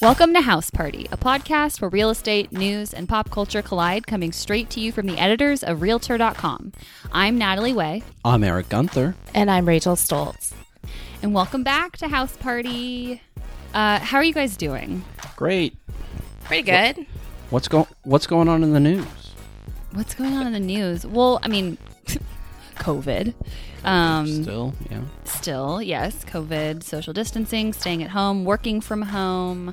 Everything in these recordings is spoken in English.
Welcome to House Party, a podcast where real estate, news, and pop culture collide, coming straight to you from the editors of Realtor.com. I'm Natalie Way. I'm Eric Gunther. And I'm Rachel Stults. And welcome back to House Party. Uh, how are you guys doing? Great. Pretty good. What's going What's going on in the news? What's going on in the news? Well, I mean, COVID. Um, Still, yeah. Still, yes, COVID, social distancing, staying at home, working from home,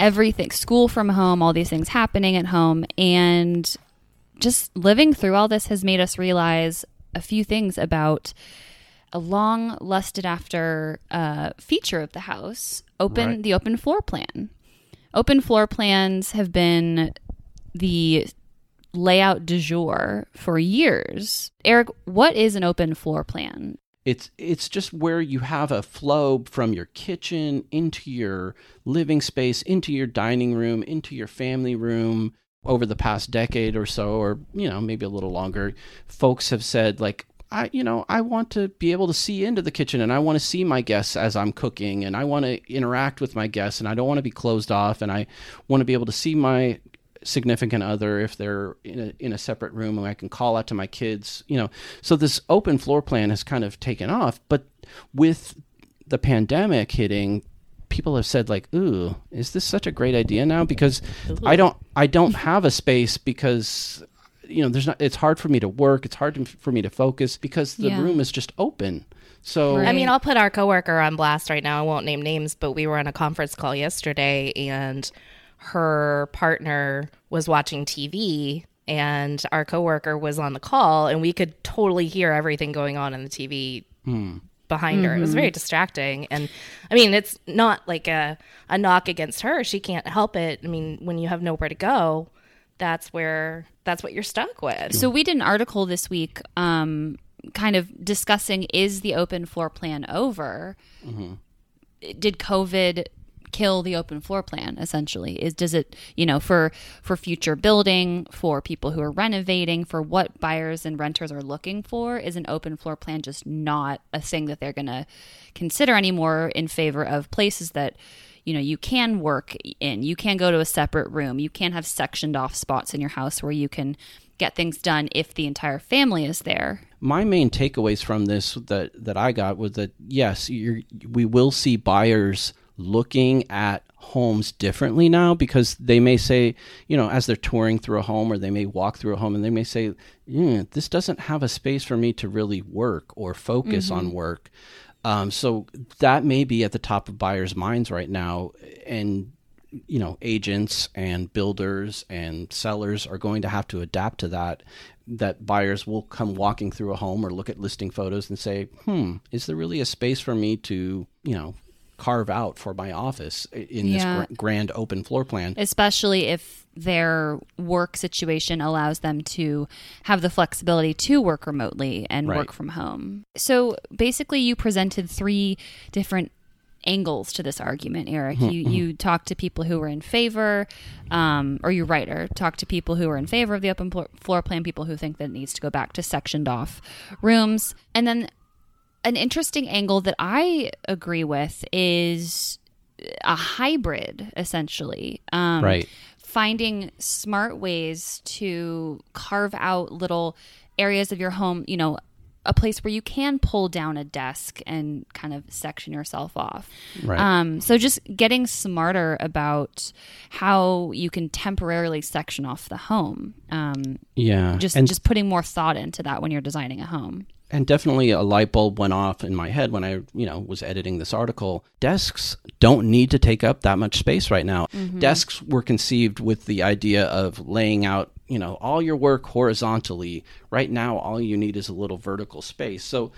everything, school from home, all these things happening at home. And just living through all this has made us realize a few things about a long lusted after uh, feature of the house open Right. the open floor plan open floor plans have been the layout du jour for years eric what is an open floor plan It's it's just where you have a flow from your kitchen into your living space, into your dining room, into your family room. Over the past decade or so, or you know maybe a little longer, folks have said like, I you know I want to be able to see into the kitchen, and I want to see my guests as I'm cooking, and I want to interact with my guests, and I don't want to be closed off, and I want to be able to see my significant other if they're in a, in a separate room and I can call out to my kids, you know. So this open floor plan has kind of taken off, but with the pandemic hitting, people have said like, "Ooh, is this such a great idea now because I don't I don't have a space because you know, there's not it's hard for me to work, it's hard to, for me to focus because the Yeah. room is just open." So Right. I mean, I'll put our coworker on blast right now. I won't name names, but we were on a conference call yesterday and her partner was watching TV and our coworker was on the call and we could totally hear everything going on in the TV hmm. behind her. It was mm-hmm. very distracting. And I mean, it's not like a, a knock against her. She can't help it. I mean, when you have nowhere to go, that's where that's what you're stuck with. so we did an article this week um, kind of discussing is the open floor plan over mm-hmm. did covid kill the open floor plan essentially? Is does it you know for for future building for people who are renovating for what buyers and renters are looking for is an open floor plan just not a thing that they're going to consider anymore in favor of places that you know you can work in? You can go to a separate room. You can have sectioned off spots in your house where you can get things done if the entire family is there. My main takeaways from this that that I got was that yes, we will see buyers looking at homes differently now because they may say, you know, as they're touring through a home or they may walk through a home and they may say, "Hmm, this doesn't have a space for me to really work or focus on work. Um, so that may be at the top of buyers' minds right now, and you know agents and builders and sellers are going to have to adapt to that that buyers will come walking through a home or look at listing photos and say hmm is there really a space for me to you know carve out for my office in Yeah. this gra- grand open floor plan especially if their work situation allows them to have the flexibility to work remotely and Right. work from home. So basically, you presented three different angles to this argument, Eric. You you talked to people who were in favor, um, or your writer talked to people who are in favor of the open pl- floor plan, people who think that it needs to go back to sectioned off rooms, and then an interesting angle that I agree with is a hybrid, essentially. Um, Right. Finding smart ways to carve out little areas of your home, you know, a place where you can pull down a desk and kind of section yourself off. Right. Um, so just getting smarter about how you can temporarily section off the home. Um, yeah just and just putting more thought into that when you're designing a home. And definitely a light bulb went off in my head when I, you know, was editing this article. Desks don't need to take up that much space right now. Mm-hmm. Desks were conceived with the idea of laying out, you know, all your work horizontally. Right now, all you need is a little vertical space. So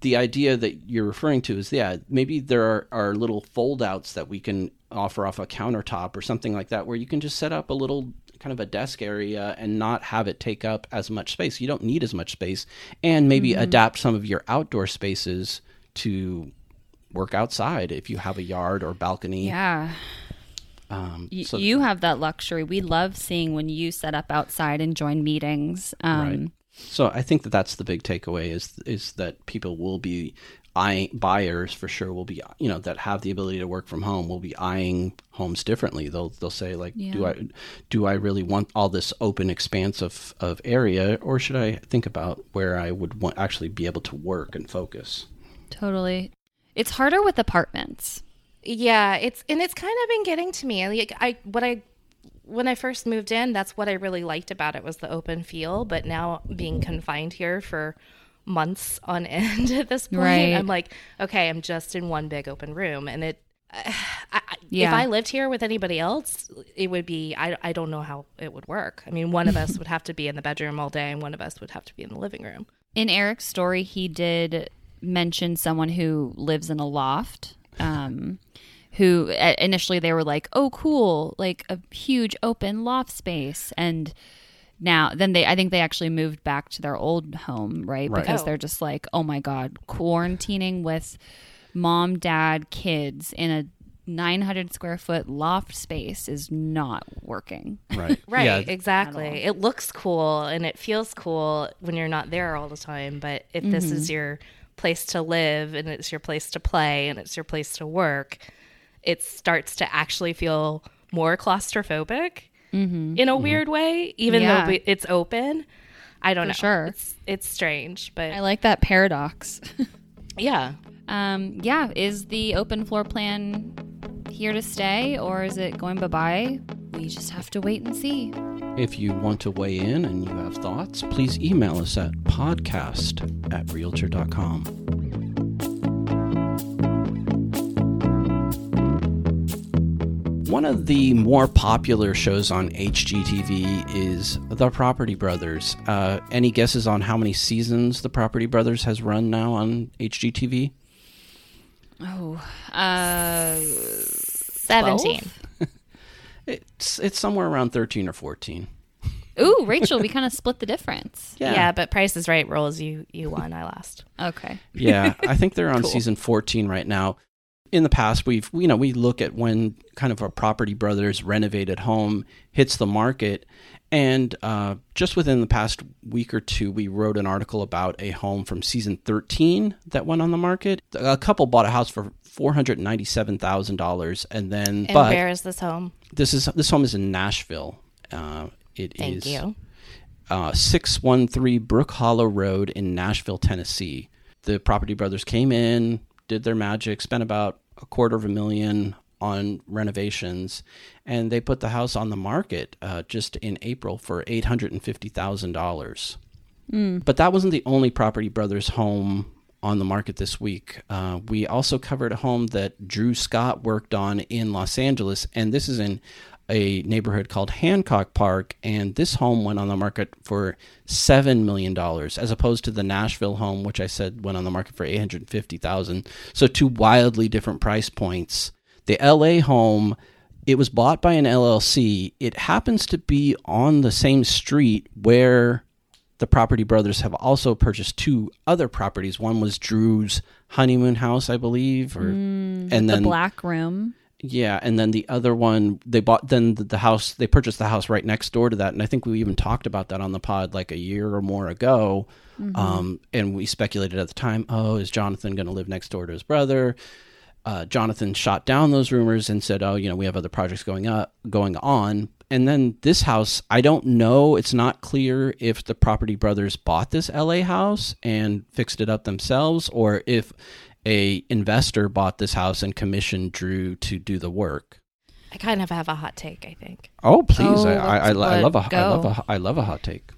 the idea that you're referring to is, yeah, maybe there are, are little foldouts that we can offer off a countertop or something like that, where you can just set up a little kind of a desk area and not have it take up as much space. You don't need as much space, and maybe adapt some of your outdoor spaces to work outside if you have a yard or balcony. Yeah. Um, so- you have that luxury. We love seeing when you set up outside and join meetings. Um, Right. So I think that that's the big takeaway is is that people will be eye buyers for sure will be you know that have the ability to work from home will be eyeing homes differently they'll they'll say like do i do i really want all this open expanse of of area or should i think about where i would want actually be able to work and focus Totally. It's harder with apartments. Yeah, it's and it's kind of been getting to me. Like I what I when I first moved in, that's what I really liked about it was the open feel, but now being confined here for months on end at this point, Right. I'm like, okay, I'm just in one big open room and it I, I, if I lived here with anybody else, it would be I, I don't know how it would work. I mean, one of us would have to be in the bedroom all day and one of us would have to be in the living room. In Eric's story, he did mention someone who lives in a loft. Um, who uh, initially they were like, "Oh, cool, like a huge open loft space," and now then they, I think they actually moved back to their old home, right? Right. Because Oh. they're just like, "Oh my god, quarantining with mom, dad, kids in a." 900 square foot loft space is not working. right Right, yeah exactly. It looks cool and it feels cool when you're not there all the time. But if this is mm-hmm. your place to live and it's your place to play and it's your place to work, it starts to actually feel more claustrophobic in a weird way, even Yeah. though it's open. I don't For know. sure. It's it's strange, but I like that paradox. yeah. Um, yeah, is the open floor plan here to stay or is it going bye bye? We just have to wait and see. If you want to weigh in and you have thoughts, please email us at podcast at realtor.com. One of the more popular shows on HGTV is The Property Brothers. Uh, any guesses on how many seasons The Property Brothers has run now on HGTV? Oh, uh, 17. It's it's somewhere around 13 or 14. ooh, Rachel, we kind of split the difference. Yeah. but Price is Right rules. You you won. I lost. Okay. Yeah, I think they're on Cool. season 14 right now. In the past, we've you know we look at when kind of a Property Brothers renovated home hits the market, and uh, just within the past week or two, we wrote an article about a home from season 13 that went on the market. A couple bought a house for four hundred ninety-seven thousand dollars, and then And but where is this home? this is this home is in Nashville. Uh, it is Thank you. uh, 613 Brook Hollow Road in Nashville, Tennessee. The Property Brothers came in, did their magic, spent about a quarter of a million on renovations, and they put the house on the market uh, just in April for $850,000. But that wasn't the only Property Brothers home on the market this week. Uh, we also covered a home that Drew Scott worked on in Los Angeles, and this is in a neighborhood called Hancock Park. And this home went on the market for seven million dollars, as opposed to the Nashville home, which I said went on the market for eight hundred fifty thousand. So two wildly different price points. The L.A. home it was bought by an LLC. It happens to be on the same street where the Property Brothers have also purchased two other properties. One was Drew's honeymoon house, I believe, or mm, and the then black room. Yeah, and then the other one they bought. Then the, the house they purchased the house right next door to that, and I think we even talked about that on the pod like a year or more ago. Um, and we speculated at the time, oh, is Jonathan going to live next door to his brother? uh, Jonathan shot down those rumors and said, "Oh, you know, we have other projects going up, going on." And then this house, I don't know. It's not clear if the Property Brothers bought this LA house and fixed it up themselves, or if a investor bought this house and commissioned Drew to do the work. I kind of have a hot take, I think. Oh, please! Oh, I, I, I, let's I love a, I go. love a, I love a hot take.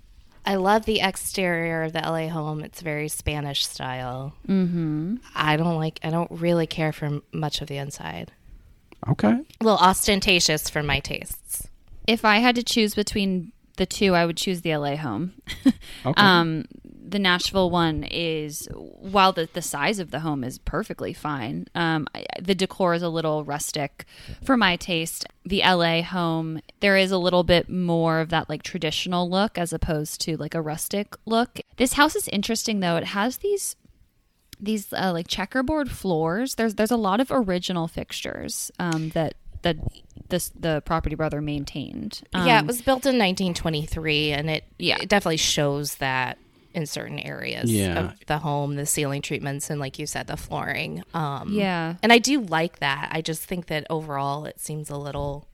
I love the exterior of the LA home. It's very Spanish style. Mm-hmm. I don't like, I don't really care for much of the inside. Okay. A little ostentatious for my tastes. If I had to choose between the two, I would choose the LA home. Okay. Um, the Nashville one is, while the, the size of the home is perfectly fine, um, I, the decor is a little rustic for my taste. The LA home, there is a little bit more of that like traditional look as opposed to like a rustic look. This house is interesting though. It has these these uh, like checkerboard floors. There's there's a lot of original fixtures um, that that this the property brother maintained. Um, yeah, it was built in 1923, and it Yeah. it definitely shows that in certain areas Yeah. of the home, the ceiling treatments, and like you said, the flooring. Um, Yeah. and I do like that. I just think that overall it seems a little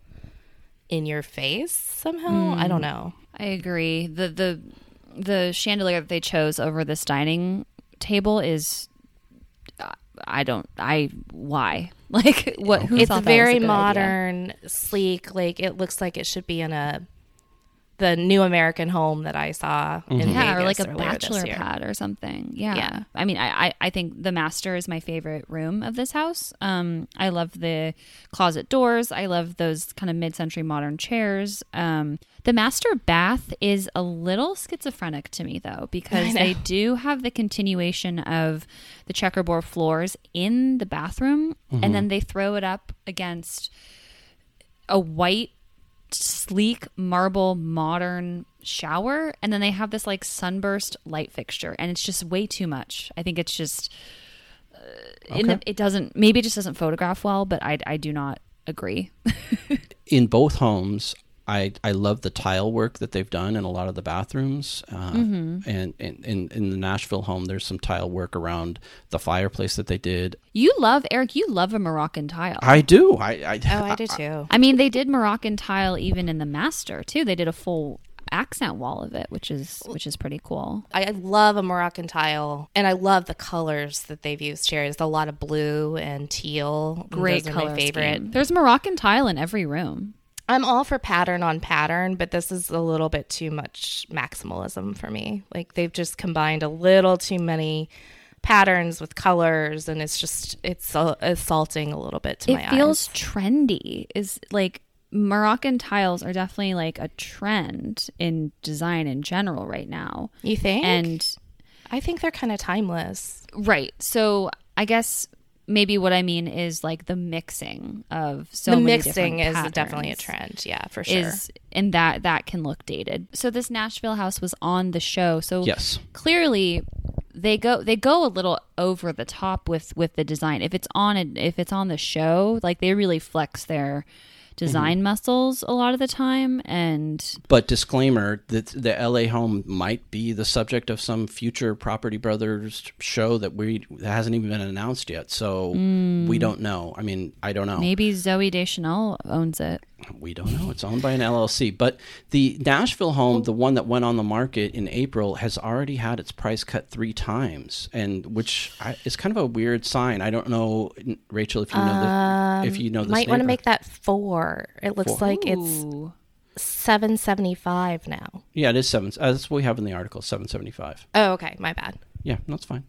in your face somehow. I don't know. I agree. The the the chandelier that they chose over this dining table is I don't I why? Like what who It's thought that was a very good idea? modern, sleek. Like it looks like it should be in a the new American home that I saw in Yeah, or like a bachelor pad or something. Yeah. Yeah. I mean, I, I, I think the master is my favorite room of this house. Um, I love the closet doors. I love those kind of mid-century modern chairs. Um, the master bath is a little schizophrenic to me though, because they do have the continuation of the checkerboard floors in the bathroom, and then they throw it up against a white sleek marble modern shower and then they have this like sunburst light fixture and it's just way too much. I think it's just uh, in the, it doesn't maybe it just doesn't photograph well but i, I do not agree. In both homes I, I love the tile work that they've done in a lot of the bathrooms. Uh, Mm-hmm. And in, in, in the Nashville home, there's some tile work around the fireplace that they did. you love eric you love a moroccan tile I do. I, I, Oh, I do too. I mean they did moroccan tile even in the master too they did a full accent wall of it which is which is pretty cool I I love a Moroccan tile, and I love the colors that they've used here. There's a lot of blue and teal. great those are color my favorite. scheme. there's moroccan tile in every room I'm all for pattern on pattern, but this is a little bit too much maximalism for me. Like they've just combined a little too many patterns with colors, and it's just it's uh, assaulting a little bit to it my eyes. It feels trendy is like moroccan tiles are definitely like a trend in design in general right now You think? and I think they're kind of timeless. right so i guess maybe what i mean is like the mixing of so the many mixing is definitely a trend. Yeah, for sure. is and that that can look dated so this nashville house was on the show so yes. clearly they go they go a little over the top with with the design if it's on it if it's on the show like they really flex their design Mm-hmm. muscles a lot of the time and But disclaimer that the LA home might be the subject of some future Property Brothers show that we that hasn't even been announced yet. So we don't know. I mean, I don't know. maybe zooey deschanel owns it We don't know. It's owned by an LLC. But the Nashville home, the one that went on the market in April, has already had its price cut three times, and which I, is kind of a weird sign. I don't know, Rachel, if you know the, if you know this Might want to make that four. It looks Four. like it's seven seventy five now. Yeah, it is seven. Uh, that's what we have in the article. Seven seventy five. Oh, okay, my bad. Yeah, that's fine.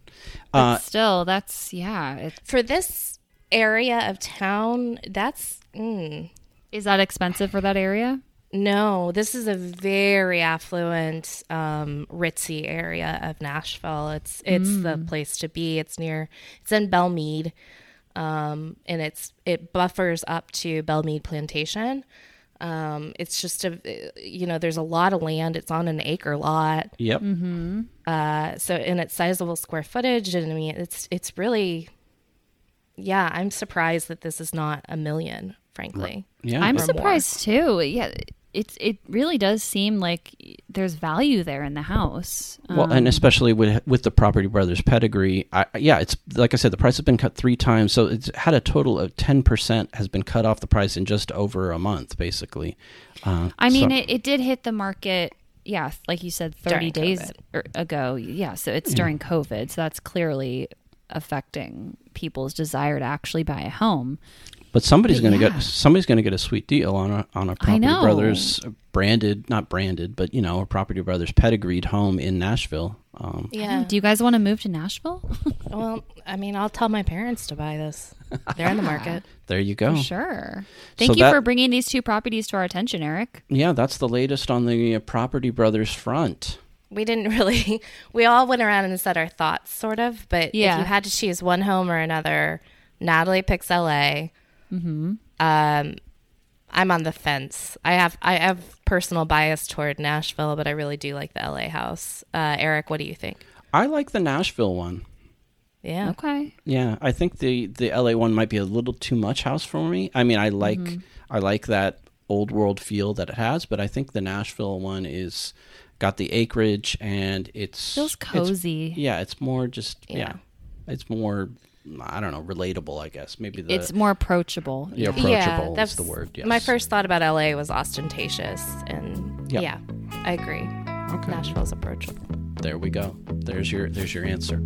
but Uh, still that's yeah it's, For this area of town, that's mm, is that expensive for that area no. This is a very affluent, um, ritzy area of Nashville. It's it's the place to be. It's near. It's in Belle Meade, um, and it's it buffers up to Belle Meade Plantation. Um, it's just a you know there's a lot of land. It's on an acre lot. yep. Uh, so in its sizable square footage, and I mean, it's it's really, yeah. I'm surprised that this is not a million. Frankly, Yeah. i'm or more. surprised too yeah it's it really does seem like there's value there in the house Well, Um, and especially with with the Property Brothers pedigree, I, yeah, it's like I said, the price has been cut three times, so it's had a total of ten percent has been cut off the price in just over a month, basically. Uh, I mean, so- it, it did hit the market, yeah, like you said, 30 During days COVID. er- ago. Yeah, so it's during COVID. So that's clearly affecting people's desire to actually buy a home. But somebody's But going to yeah. get somebody's going to get a sweet deal on a on a Property. Brothers branded, not branded, but you know, a Property Brothers pedigreed home in Nashville. Um, yeah. Do you guys want to move to Nashville? Well, I mean, I'll tell my parents to buy this. They're in the market. there you go. sure. Thank So you that- for bringing these two properties to our attention, Eric. Yeah, that's the latest on the uh, Property Brothers front. We didn't really. We all went around and said our thoughts, sort of. But Yeah. if you had to choose one home or another, Natalie picks LA. Mm-hmm. Um, I'm on the fence. I have I have personal bias toward Nashville, but I really do like the LA house. Uh, Eric, what do you think? I like the Nashville one. Yeah. Okay. Yeah, I think the the LA one might be a little too much house for me. I mean, I like Mm-hmm. I like that old world feel that it has, but I think the Nashville one is got the acreage, and it's Feels it's- cozy. yeah, it's more just yeah. Yeah. it's more I don't know relatable. I guess maybe the it's more approachable. yeah, approachable is the word. Yes. My first thought about LA was ostentatious, and Yep. yeah, I agree. Okay. Nashville's approachable. There we go. There's your there's your answer.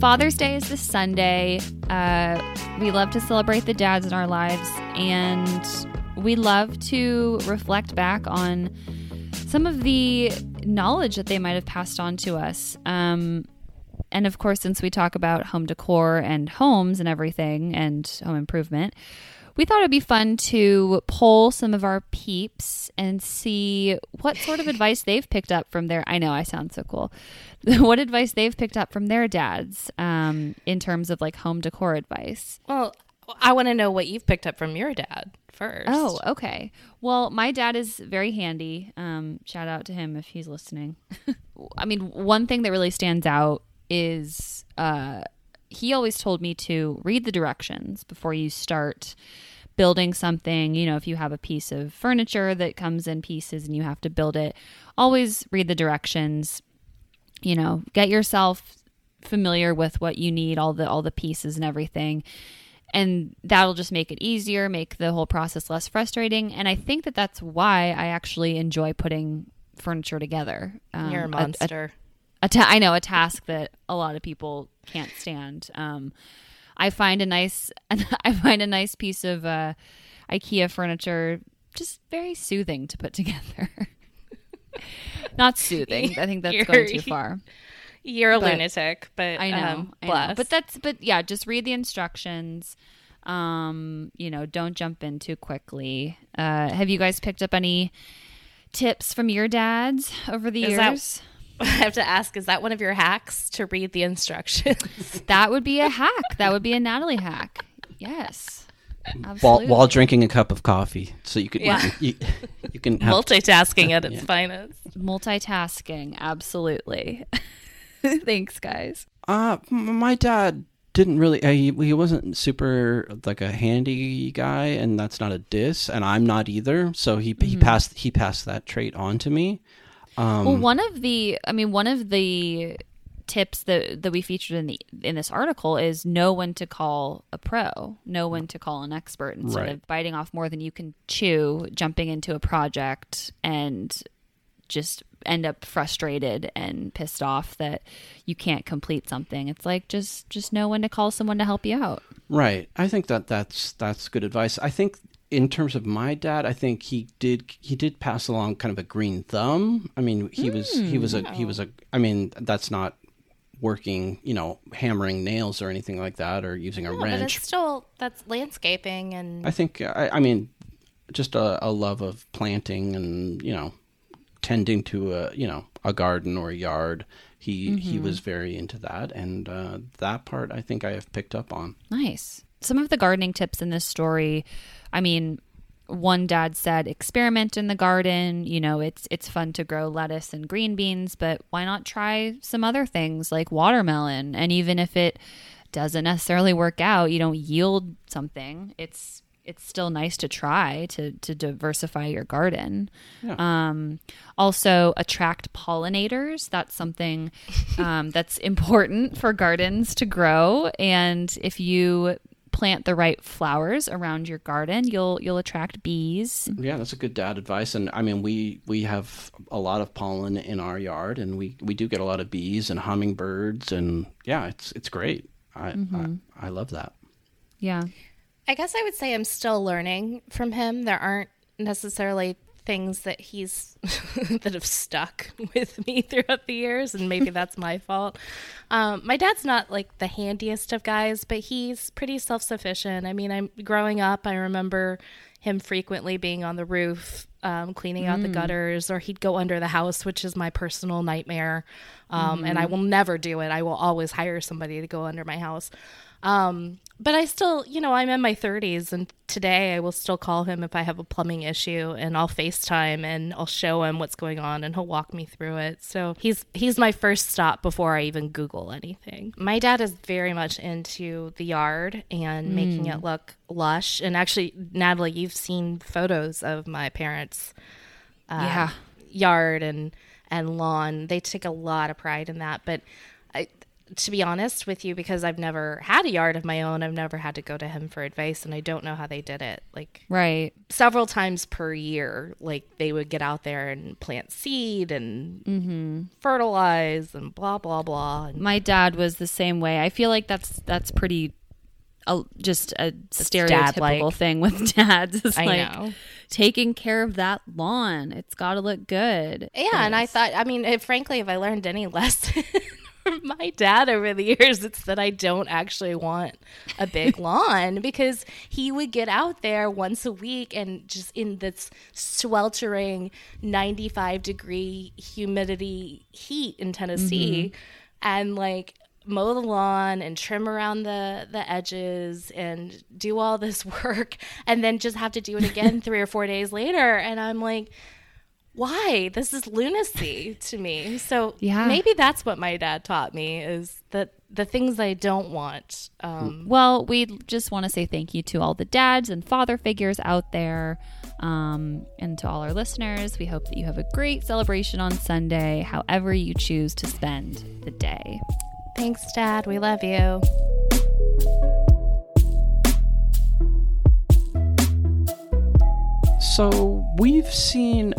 Father's Day is this Sunday. Uh, we love to celebrate the dads in our lives, and we love to reflect back on some of the knowledge that they might have passed on to us. Um, and of course, since we talk about home decor and homes and everything and home improvement, we thought it'd be fun to poll some of our peeps and see what sort of advice they've picked up from their. I know I sound so cool. what advice they've picked up from their dads um, in terms of like home decor advice. Well, I want to know what you've picked up from your dad first. Oh, okay. Well, my dad is very handy. Um, shout out to him if he's listening. I mean, one thing that really stands out is uh, he always told me to read the directions before you start building something. You know, if you have a piece of furniture that comes in pieces and you have to build it, always read the directions. You know, get yourself familiar with what you need, all the all the pieces and everything and that'll just make it easier make the whole process less frustrating. And i think that that's why i actually enjoy putting furniture together. Um, You're a monster. a ta- I know a task that a lot of people can't stand. Um, i find a nice i find a nice piece of uh, ikea furniture just very soothing to put together. Not soothing i think that's going too far You're a But- lunatic, but I know, um, I know. bless. But that's but yeah, just read the instructions. Um, you know, don't jump in too quickly. Uh, have you guys picked up any tips from your dads over the Is that- years? I have to ask: Is that one of your hacks to read the instructions? That would be a hack. That would be a Natalie hack. Yes, While, absolutely. while drinking a cup of coffee, so you can Yeah. you, you can have Multitasking at its finest. multitasking, absolutely. Thanks, guys. Uh, my dad didn't really. Uh, he, he wasn't super like a handy guy, and that's not a diss, and I'm not either. So he he passed he passed that trait on to me. Um, Well, one of the, I mean, one of the tips that that we featured in the in this article is know when to call a pro, know when to call an expert instead Right. of biting off more than you can chew, jumping into a project and just end up frustrated and pissed off that you can't complete something. It's like just just know when to call someone to help you out. Right. I think that that's that's good advice. I think in terms of my dad, I think he did he did pass along kind of a green thumb. I mean, he was he was a hmm. he was a I mean, that's not working, you know, hammering nails or anything like that or using a but wrench. it's still that's landscaping and I think I, I mean just a, a love of planting and, you know, tending to a, you know, a garden or a yard. He he was very into that and uh, that part I think I have picked up on. Nice. Some of the gardening tips in this story, I mean, one dad said experiment in the garden, you know, it's it's fun to grow lettuce and green beans, but why not try some other things like watermelon? And even if it doesn't necessarily work out, you don't yield something, it's it's still nice to try to to diversify your garden. Um, also, attract pollinators. That's something um, that's important for gardens to grow. And if you plant the right flowers around your garden, you'll you'll attract bees. Yeah, that's a good dad advice. And I mean, we we have a lot of pollen in our yard, and we we do get a lot of bees and hummingbirds, and yeah, it's it's great. I I, I love that. Yeah. I guess I would say I'm still learning from him. There aren't necessarily things that he's that have stuck with me throughout the years, and maybe that's my fault. Um, my dad's not like the handiest of guys, but he's pretty self sufficient. I mean, I'm growing up. I remember him frequently being on the roof, um, cleaning out the gutters, or he'd go under the house, which is my personal nightmare. Um, And I will never do it. I will always hire somebody to go under my house. But I still, you know, I'm in my 30s, and today I will still call him if I have a plumbing issue, and I'll FaceTime and I'll show him what's going on, and he'll walk me through it. So he's he's my first stop before I even Google anything. My dad is very much into the yard and making it look lush. And actually, Natalie, you've seen photos of my parents' uh, Yeah. yard and and lawn. They take a lot of pride in that, but. To be honest with you, because I've never had a yard of my own, I've never had to go to him for advice, and I don't know how they did it. Like Right. several times per year, like they would get out there and plant seed and fertilize and blah blah blah. And My dad was the same way. I feel like that's that's pretty uh, just a stereotypical dad-like. thing with dads. It's I like know. taking care of that lawn. It's got to look good. yeah, and I thought, I mean, if, frankly, if I learned any lesson my dad over the years, it's that I don't actually want a big lawn because he would get out there once a week and just in this sweltering 95 degree humidity heat in Tennessee mm-hmm. and like mow the lawn and trim around the the edges and do all this work and then just have to do it again 3 or 4 days later. And I'm like why this is lunacy to me so Yeah. maybe that's what my dad taught me is that the things i don't want um, Well, we just want to say thank you to all the dads and father figures out there. Um, and to all our listeners, we hope that you have a great celebration on Sunday, however you choose to spend the day. thanks dad we love you So we've seen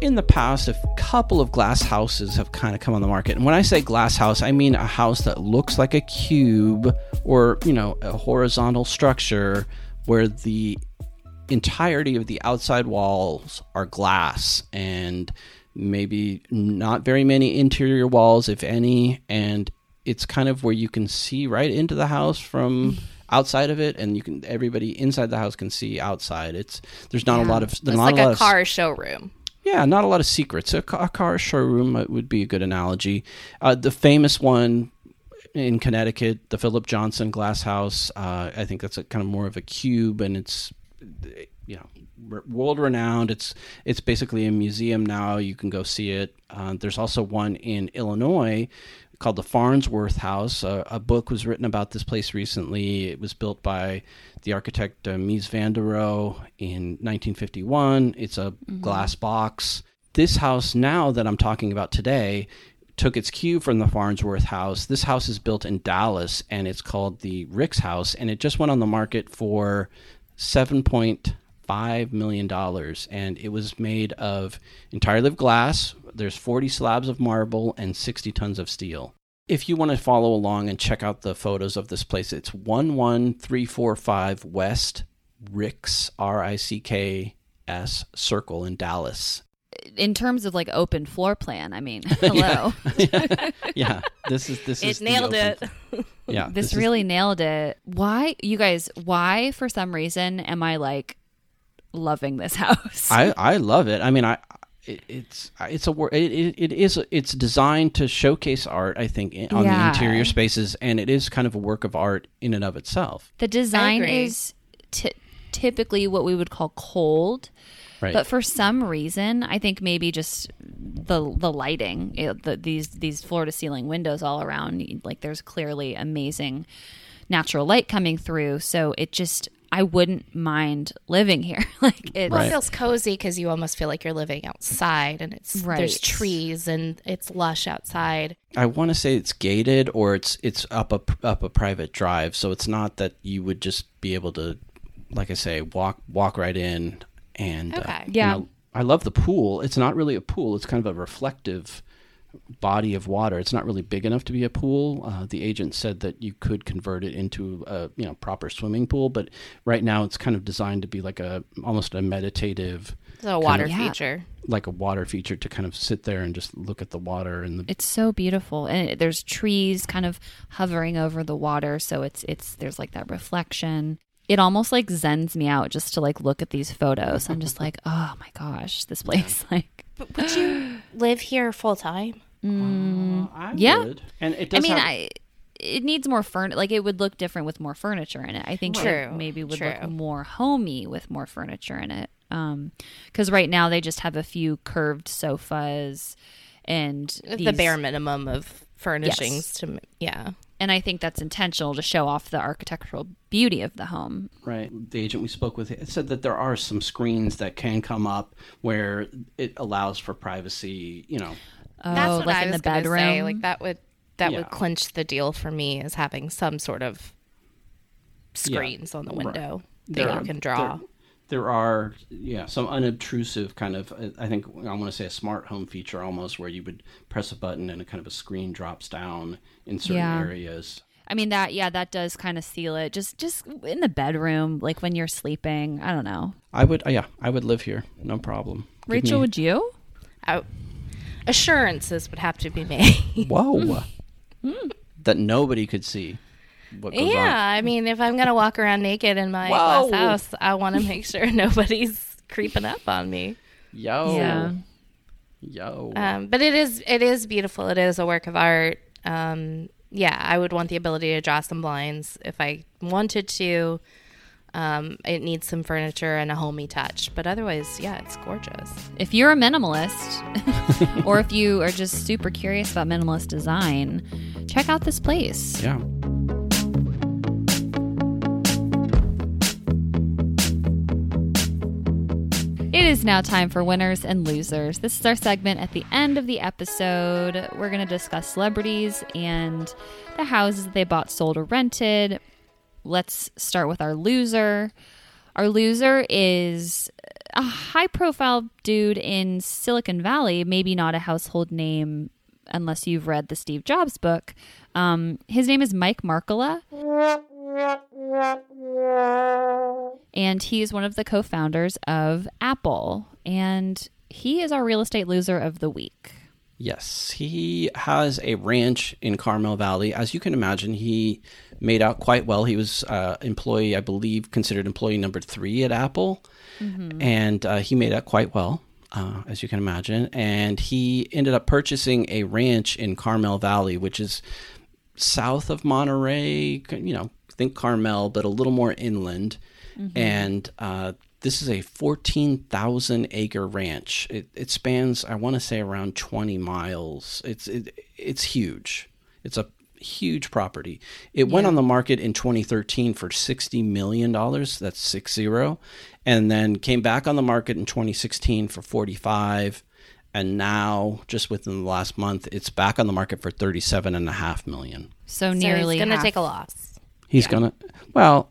in the past a couple of glass houses have kind of come on the market. And when I say glass house, I mean a house that looks like a cube or, you know, a horizontal structure where the entirety of the outside walls are glass and maybe not very many interior walls if any. And it's kind of where you can see right into the house from mm-hmm. outside of it and you can everybody inside the house can see outside. It's there's not a lot of there's it's not like a a of car showroom yeah, not a lot of secrets. A, a car showroom uh, would be a good analogy. Uh, the famous one in Connecticut, the Philip Johnson Glass House. Uh, I think that's a kind of more of a cube, and it's you know world renowned. It's it's basically a museum now. You can go see it. Uh, there's also one in Illinois called the Farnsworth House. Uh, a book was written about this place recently. It was built by the architect uh, Mies van der Rohe in 1951. It's a glass box. This house now that I'm talking about today took its cue from the Farnsworth House. This house is built in Dallas and it's called the Ricks House and it just went on the market for 7.5 million dollars and it was made of entirely of glass. There's 40 slabs of marble and 60 tons of steel. If you want to follow along and check out the photos of this place, it's 11345 West Ricks R I C K S Circle in Dallas. In terms of like open floor plan, I mean, hello. yeah, this is this is it the nailed it Yeah, this is- really nailed it. Why, you guys, why for some reason am I like loving this house? I I love it. I mean, I it, it's uh, it's a wor- it, it, it is it's designed to showcase art. I think in, on Yeah. the interior spaces, and it is kind of a work of art in and of itself. the design is t- typically what we would call cold. Right. But for some reason, I think maybe just the the lighting, you the, these these floor to ceiling windows all around, like there's clearly amazing natural light coming through. So it just, I wouldn't mind living here. like it's well, Right. it feels cozy because you almost feel like you're living outside and it's Right. there's trees and it's lush outside I want to say it's gated or it's it's up a up a private drive, so it's not that you would just be able to, like I say, walk walk right in and uh, Okay. you Yeah. know, I love the pool. It's not really a pool; it's kind of a reflective body of water. It's not really big enough to be a pool. Uh, the agent said that you could convert it into a you know proper swimming pool, but right now it's kind of designed to be like a almost a meditative, it's a water Yeah. feature like a water feature to kind of sit there and just look at the water and the it's so beautiful and it, there's trees kind of hovering over the water so it's it's there's like that reflection it almost like zens me out just to like look at these photos i'm just like oh my gosh this place like but would you live here full time I Yeah. would. and it does. i mean have- i it needs more furniture. Like it would look different with more furniture in it. I think True, it maybe would look more homey with more furniture in it. Um, because right now they just have a few curved sofas and the bare minimum of furnishings to yeah. And I think that's intentional to show off the architectural beauty of the home. Right. The agent we spoke with said that there are some screens that can come up where it allows for privacy. You know, Oh, That's what like I in was the gonna bedroom. say. Like that would that Yeah. would clinch the deal for me is having some sort of Yeah. screens on the Right. window There that are- you can draw. There, there are, yeah, some unobtrusive kind of. uh, I think I want to say a smart home feature almost, where you would press a button and a kind of a screen drops down in certain Yeah. areas. I mean that yeah, that does kind of seal it. Just just in the bedroom, like when you're sleeping. I don't know. I would, uh, yeah, I would live here, no problem. Rachel, me- would you? I, assurances would have to be made. whoa, that nobody could see. What goes yeah, on. I mean, if I'm gonna walk around naked in my Whoa. glass house, I want to make sure nobody's creeping up on me. Yo, Yeah. yo. Um, but it is it is beautiful. It is a work of art. Um, yeah, I would want the ability to draw some blinds if I wanted to. Um, it needs some furniture and a homey touch, but otherwise, yeah, it's gorgeous. If you're a minimalist, or if you are just super curious about minimalist design, check out this place. yeah. It is now time for winners and losers. This is our segment at the end of the episode. We're going to discuss celebrities and the houses that they bought, sold, or rented. Let's start with our loser. Our loser is a high profile dude in Silicon Valley, maybe not a household name unless you've read the Steve Jobs book. Um, his name is Mike Markkula. And he is one of the co founders of Apple. And he is our real estate loser of the week. Yes, he has a ranch in Carmel Valley. As you can imagine, he made out quite well. He was uh, employee, I believe, considered employee number three at Apple, and uh, he made out quite well, uh, as you can imagine. And he ended up purchasing a ranch in Carmel Valley, which is south of Monterey. You know, think Carmel, but a little more inland. And uh, this is a 14,000 acre ranch. It, it spans, I want to say, around 20 miles. It's it, it's huge. It's a huge property. It went on the market in 2013 for 60 million dollars. That's six zero, and then came back on the market in 2016 for 45. And now, just within the last month, it's back on the market for 37 and a half million. So So nearly he's gonna take a loss. He's gonna. Well,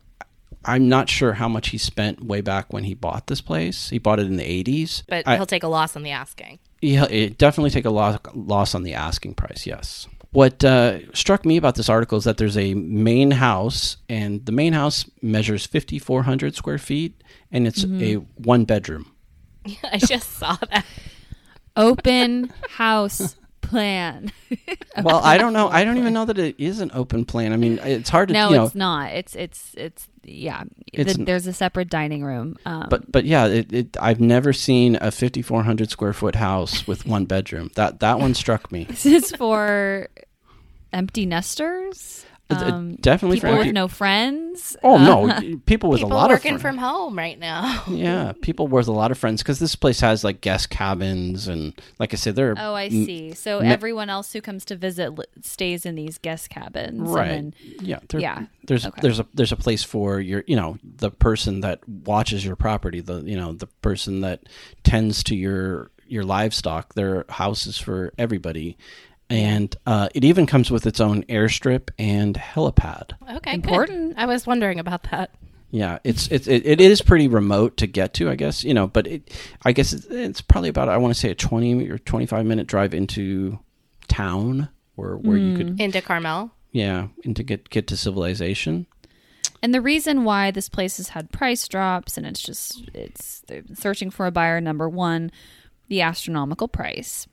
I'm not sure how much he spent way back when he bought this place. He bought it in the 80s. But I- he'll take a loss on the asking. yeah, it definitely take a loss loss on the asking price. Yes. What uh, struck me about this article is that there's a main house, and the main house measures 5,400 square feet, and it's a one bedroom. I just saw that. open house plan. Well, I don't know. I don't even know that it is an open plan. I mean, it's hard to no, you know. it's not. It's it's it's yeah. It's The- there's a separate dining room. Um, But but yeah, it, it, I've never seen a 5,400 square foot house with one bedroom. That that one struck me. this is for empty nesters. Um, definitely people with no friends. Oh Uh, no, people with People a lot of friends. working from home right now. Yeah, people with a lot of friends because this place has like guest cabins and, like I said, there. are Oh, I see. So me- everyone else who comes to visit li- stays in these guest cabins. and Right. then- yeah. Yeah. There's Okay. there's a there's a place for your you know the person that watches your property the you know the person that tends to your your livestock. There are houses for everybody, and uh, it even comes with its own airstrip and helipad. Okay, good. Important. I was wondering about that. Yeah, it's it's it, it is pretty remote to get to, I guess you know, but it I guess it's, it's probably about I want to say a twenty or twenty five minute drive into town where where you could Into Carmel. yeah into get get to civilization. And the reason why this place has had price drops and it's just it's searching for a buyer number 1 the astronomical price.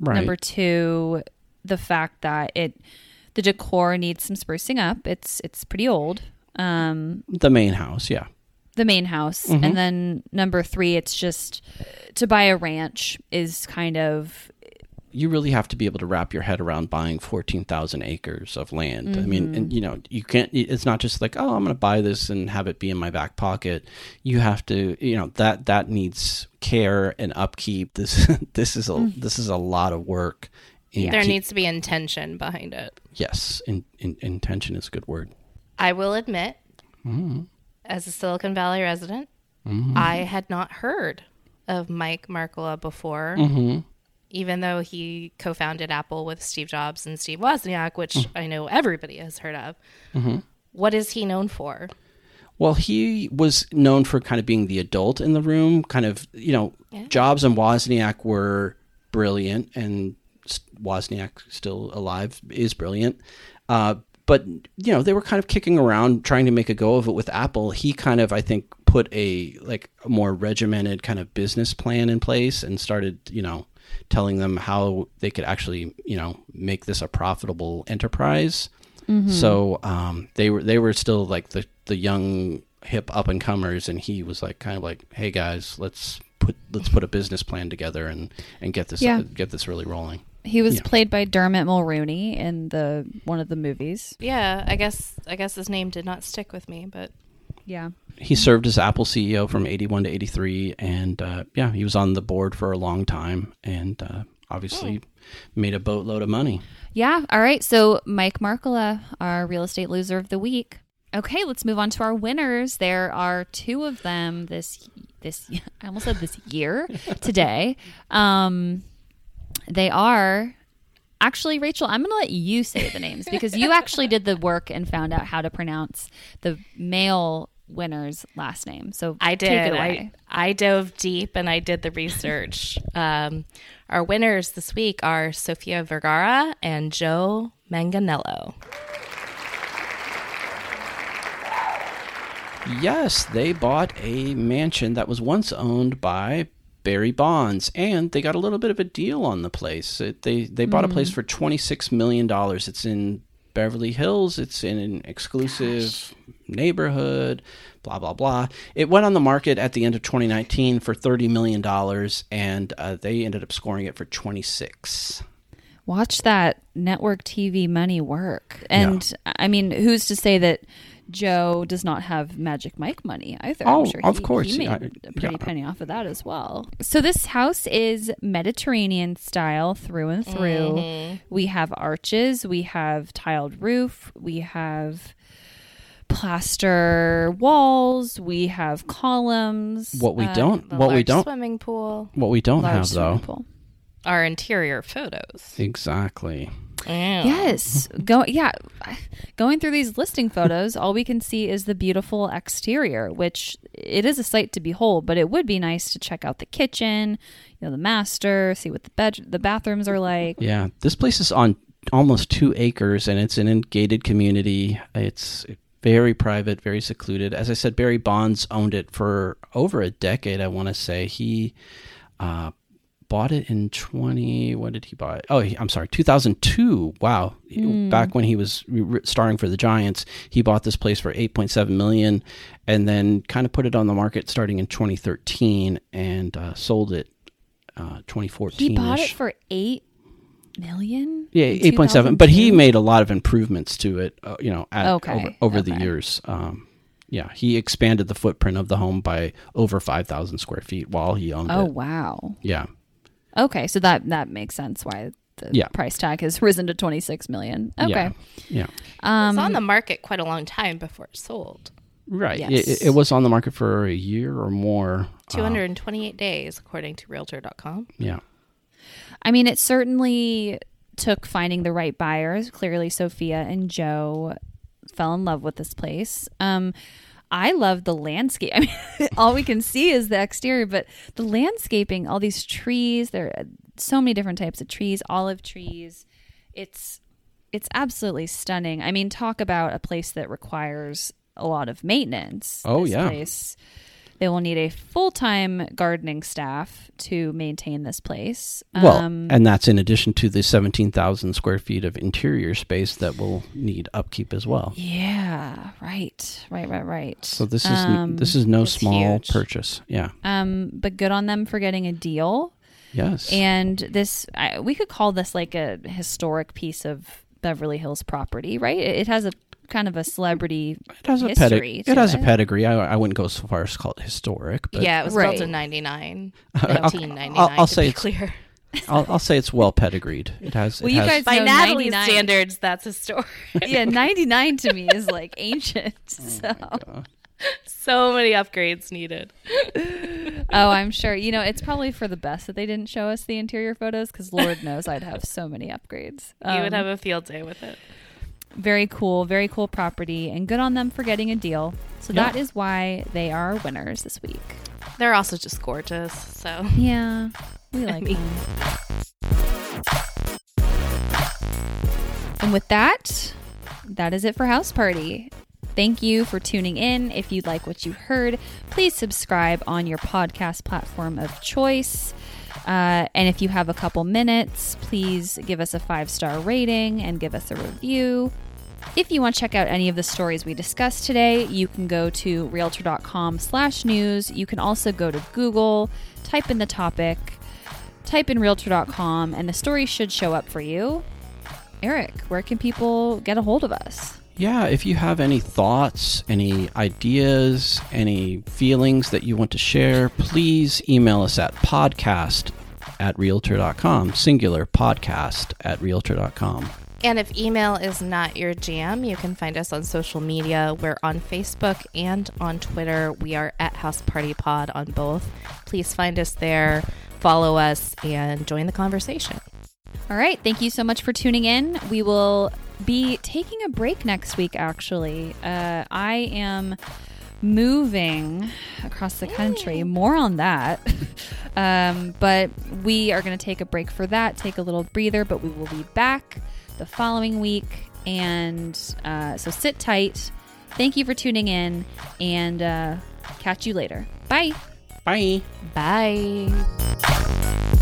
Right. Number 2 the fact that it the decor needs some sprucing up. It's it's pretty old. Um the main house, yeah. the main house. Mm-hmm. And then number 3 it's just to buy a ranch is kind of you really have to be able to wrap your head around buying 14,000 acres of land. I mean, and you know, you can't, it's not just like, oh, I'm going to buy this and have it be in my back pocket. You have to, you know, that, that needs care and upkeep. This, this is a, this is a lot of work. And There keep- needs to be intention behind it. yes, in, in, intention is a good word. I will admit, Mm-hmm. as a Silicon Valley resident, I had not heard of Mike Markkula before, Mm-hmm. Even though he co founded Apple with Steve Jobs and Steve Wozniak, which Mm. I know everybody has heard of. Mm-hmm. What is he known for? Well, he was known for kind of being the adult in the room. Kind of, you know, Jobs and Wozniak were brilliant, and Wozniak, still alive, is brilliant. Uh, but you know, they were kind of kicking around, trying to make a go of it with Apple. He kind of, I think, put a like a more regimented kind of business plan in place and started, you know, telling them how they could actually, you know, make this a profitable enterprise. So um, they were they were still like the the young hip up and comers, and he was like kind of like, hey guys, let's put let's put a business plan together and and get this Yeah. get this really rolling. He was Yeah. played by Dermot Mulroney in the one of the movies. Yeah, I guess I guess his name did not stick with me, but Yeah. He served as Apple CEO from eighty one to eighty three, and uh, yeah, he was on the board for a long time, and uh, obviously made a boatload of money. Yeah. All right. So Mike Markkula, our real estate loser of the week. Okay, let's move on to our winners. There are two of them this this I almost said this year today. Um they are actually Rachel, I'm going to let you say the names because you actually did the work and found out how to pronounce the male winner's last name. So I did. Take it away. I, I dove deep and I did the research. um, our winners this week are Sofia Vergara and Joe Manganiello. Yes, they bought a mansion that was once owned by Barry Bonds, and they got a little bit of a deal on the place. It, they they bought a place for twenty six million dollars. It's in Beverly Hills. It's in an exclusive neighborhood. Blah blah blah. It went on the market at the end of 2019 for 30 million dollars, and uh, they ended up scoring it for 26. watch that network TV money work. And I mean, who's to say that Joe does not have Magic Mike money either? Oh, I'm sure of course. he made I- a pretty yeah. penny off of that as well. So this house is Mediterranean style through and through. We have arches, we have tiled roof, we have plaster walls, we have columns. What we uh, don't, The what we don't, swimming pool. what we don't large have though. pool. Our interior photos. Exactly. Yeah. Yes. Go yeah. Going through these listing photos, all we can see is the beautiful exterior, which it is a sight to behold, but it would be nice to check out the kitchen, you know, the master, see what the bed the bathrooms are like. Yeah, this place is on almost two acres, and it's in a gated community. It's very private, very secluded. As I said, Barry Bonds owned it for over a decade. I want to say he uh, bought it in twenty. What did he buy? Oh, he, I'm sorry, 2002. Wow, back when he was starring for the Giants, he bought this place for 8.7 million, and then kind of put it on the market starting in 2013, and uh, sold it. Uh, 2014. He bought it for 8 million? Yeah, eight point seven. But he made a lot of improvements to it. Uh, you know, at, Okay, over, over the years. Um, yeah, he expanded the footprint of the home by over five thousand square feet while he owned Oh, it. Oh wow. Yeah, Okay, so that that makes sense why the Yeah. price tag has risen to 26 million. Okay. yeah, yeah. Um It was on the market quite a long time before it sold. Right. Yes. It, it was on the market for a year or more. Uh, 228 days, according to Realtor.com. yeah. I mean, it certainly took finding the right buyers. Clearly, Sofia and Joe fell in love with this place. Um, I love the landscape. I mean, all we can see is the exterior, but the landscaping, all these trees, there are so many different types of trees, olive trees. It's it's absolutely stunning. I mean, talk about a place that requires a lot of maintenance. Oh, yeah. place. They will need a full time gardening staff to maintain this place. Well, Um, and that's in addition to the seventeen thousand square feet of interior space that will need upkeep as well. yeah, right, right, right, right. So this is Um, this is no small huge. purchase. Yeah. Um, but good on them for getting a deal. Yes. And this, I, we could call this like a historic piece of Beverly Hills property, right? It, it has a kind of a celebrity it has a history. pedigree. to It has a pedigree. I, I wouldn't go so far as to call it historic, but yeah, it was Right. built in 99. I'll- 1999, I'll- I'll to say be it's- clear. I'll, I'll say it's well pedigreed. It has. Well, it you has, guys- By No, Natalie's 99. standards, that's historic. yeah, 99 to me is like ancient. So, so many upgrades needed. oh, I'm sure. You know, it's probably for the best that they didn't show us the interior photos because Lord knows I'd have so many upgrades. you would Um, have a field day with it. Very cool, very cool property, and good on them for getting a deal. So Yeah. that is why they are winners this week. They're also just gorgeous. So Yeah, we like them. And with that, that is it for House Party. Thank you for tuning in. If you like what you heard, please subscribe on your podcast platform of choice. Uh, and if you have a couple minutes, please give us a five star rating and give us a review. If you want to check out any of the stories we discussed today, you can go to realtor.com slash news. You can also go to Google, type in the topic, type in realtor.com, and the story should show up for you. Eric, where can people get a hold of us? Yeah, if you have any thoughts, any ideas, any feelings that you want to share, please email us at podcast at realtor.com, singular podcast at realtor.com. And if email is not your jam, you can find us on social media. We're on Facebook and on Twitter. We are at House Party Pod on both. Please find us there, follow us, and join the conversation. All right. Thank you so much for tuning in. We will be taking a break next week, actually. Uh, I am moving across the country. More on that. um, but we are going to take a break for that, take a little breather, but we will be back the following week. And uh, so sit tight. Thank you for tuning in and uh, catch you later. Bye. Bye. Bye.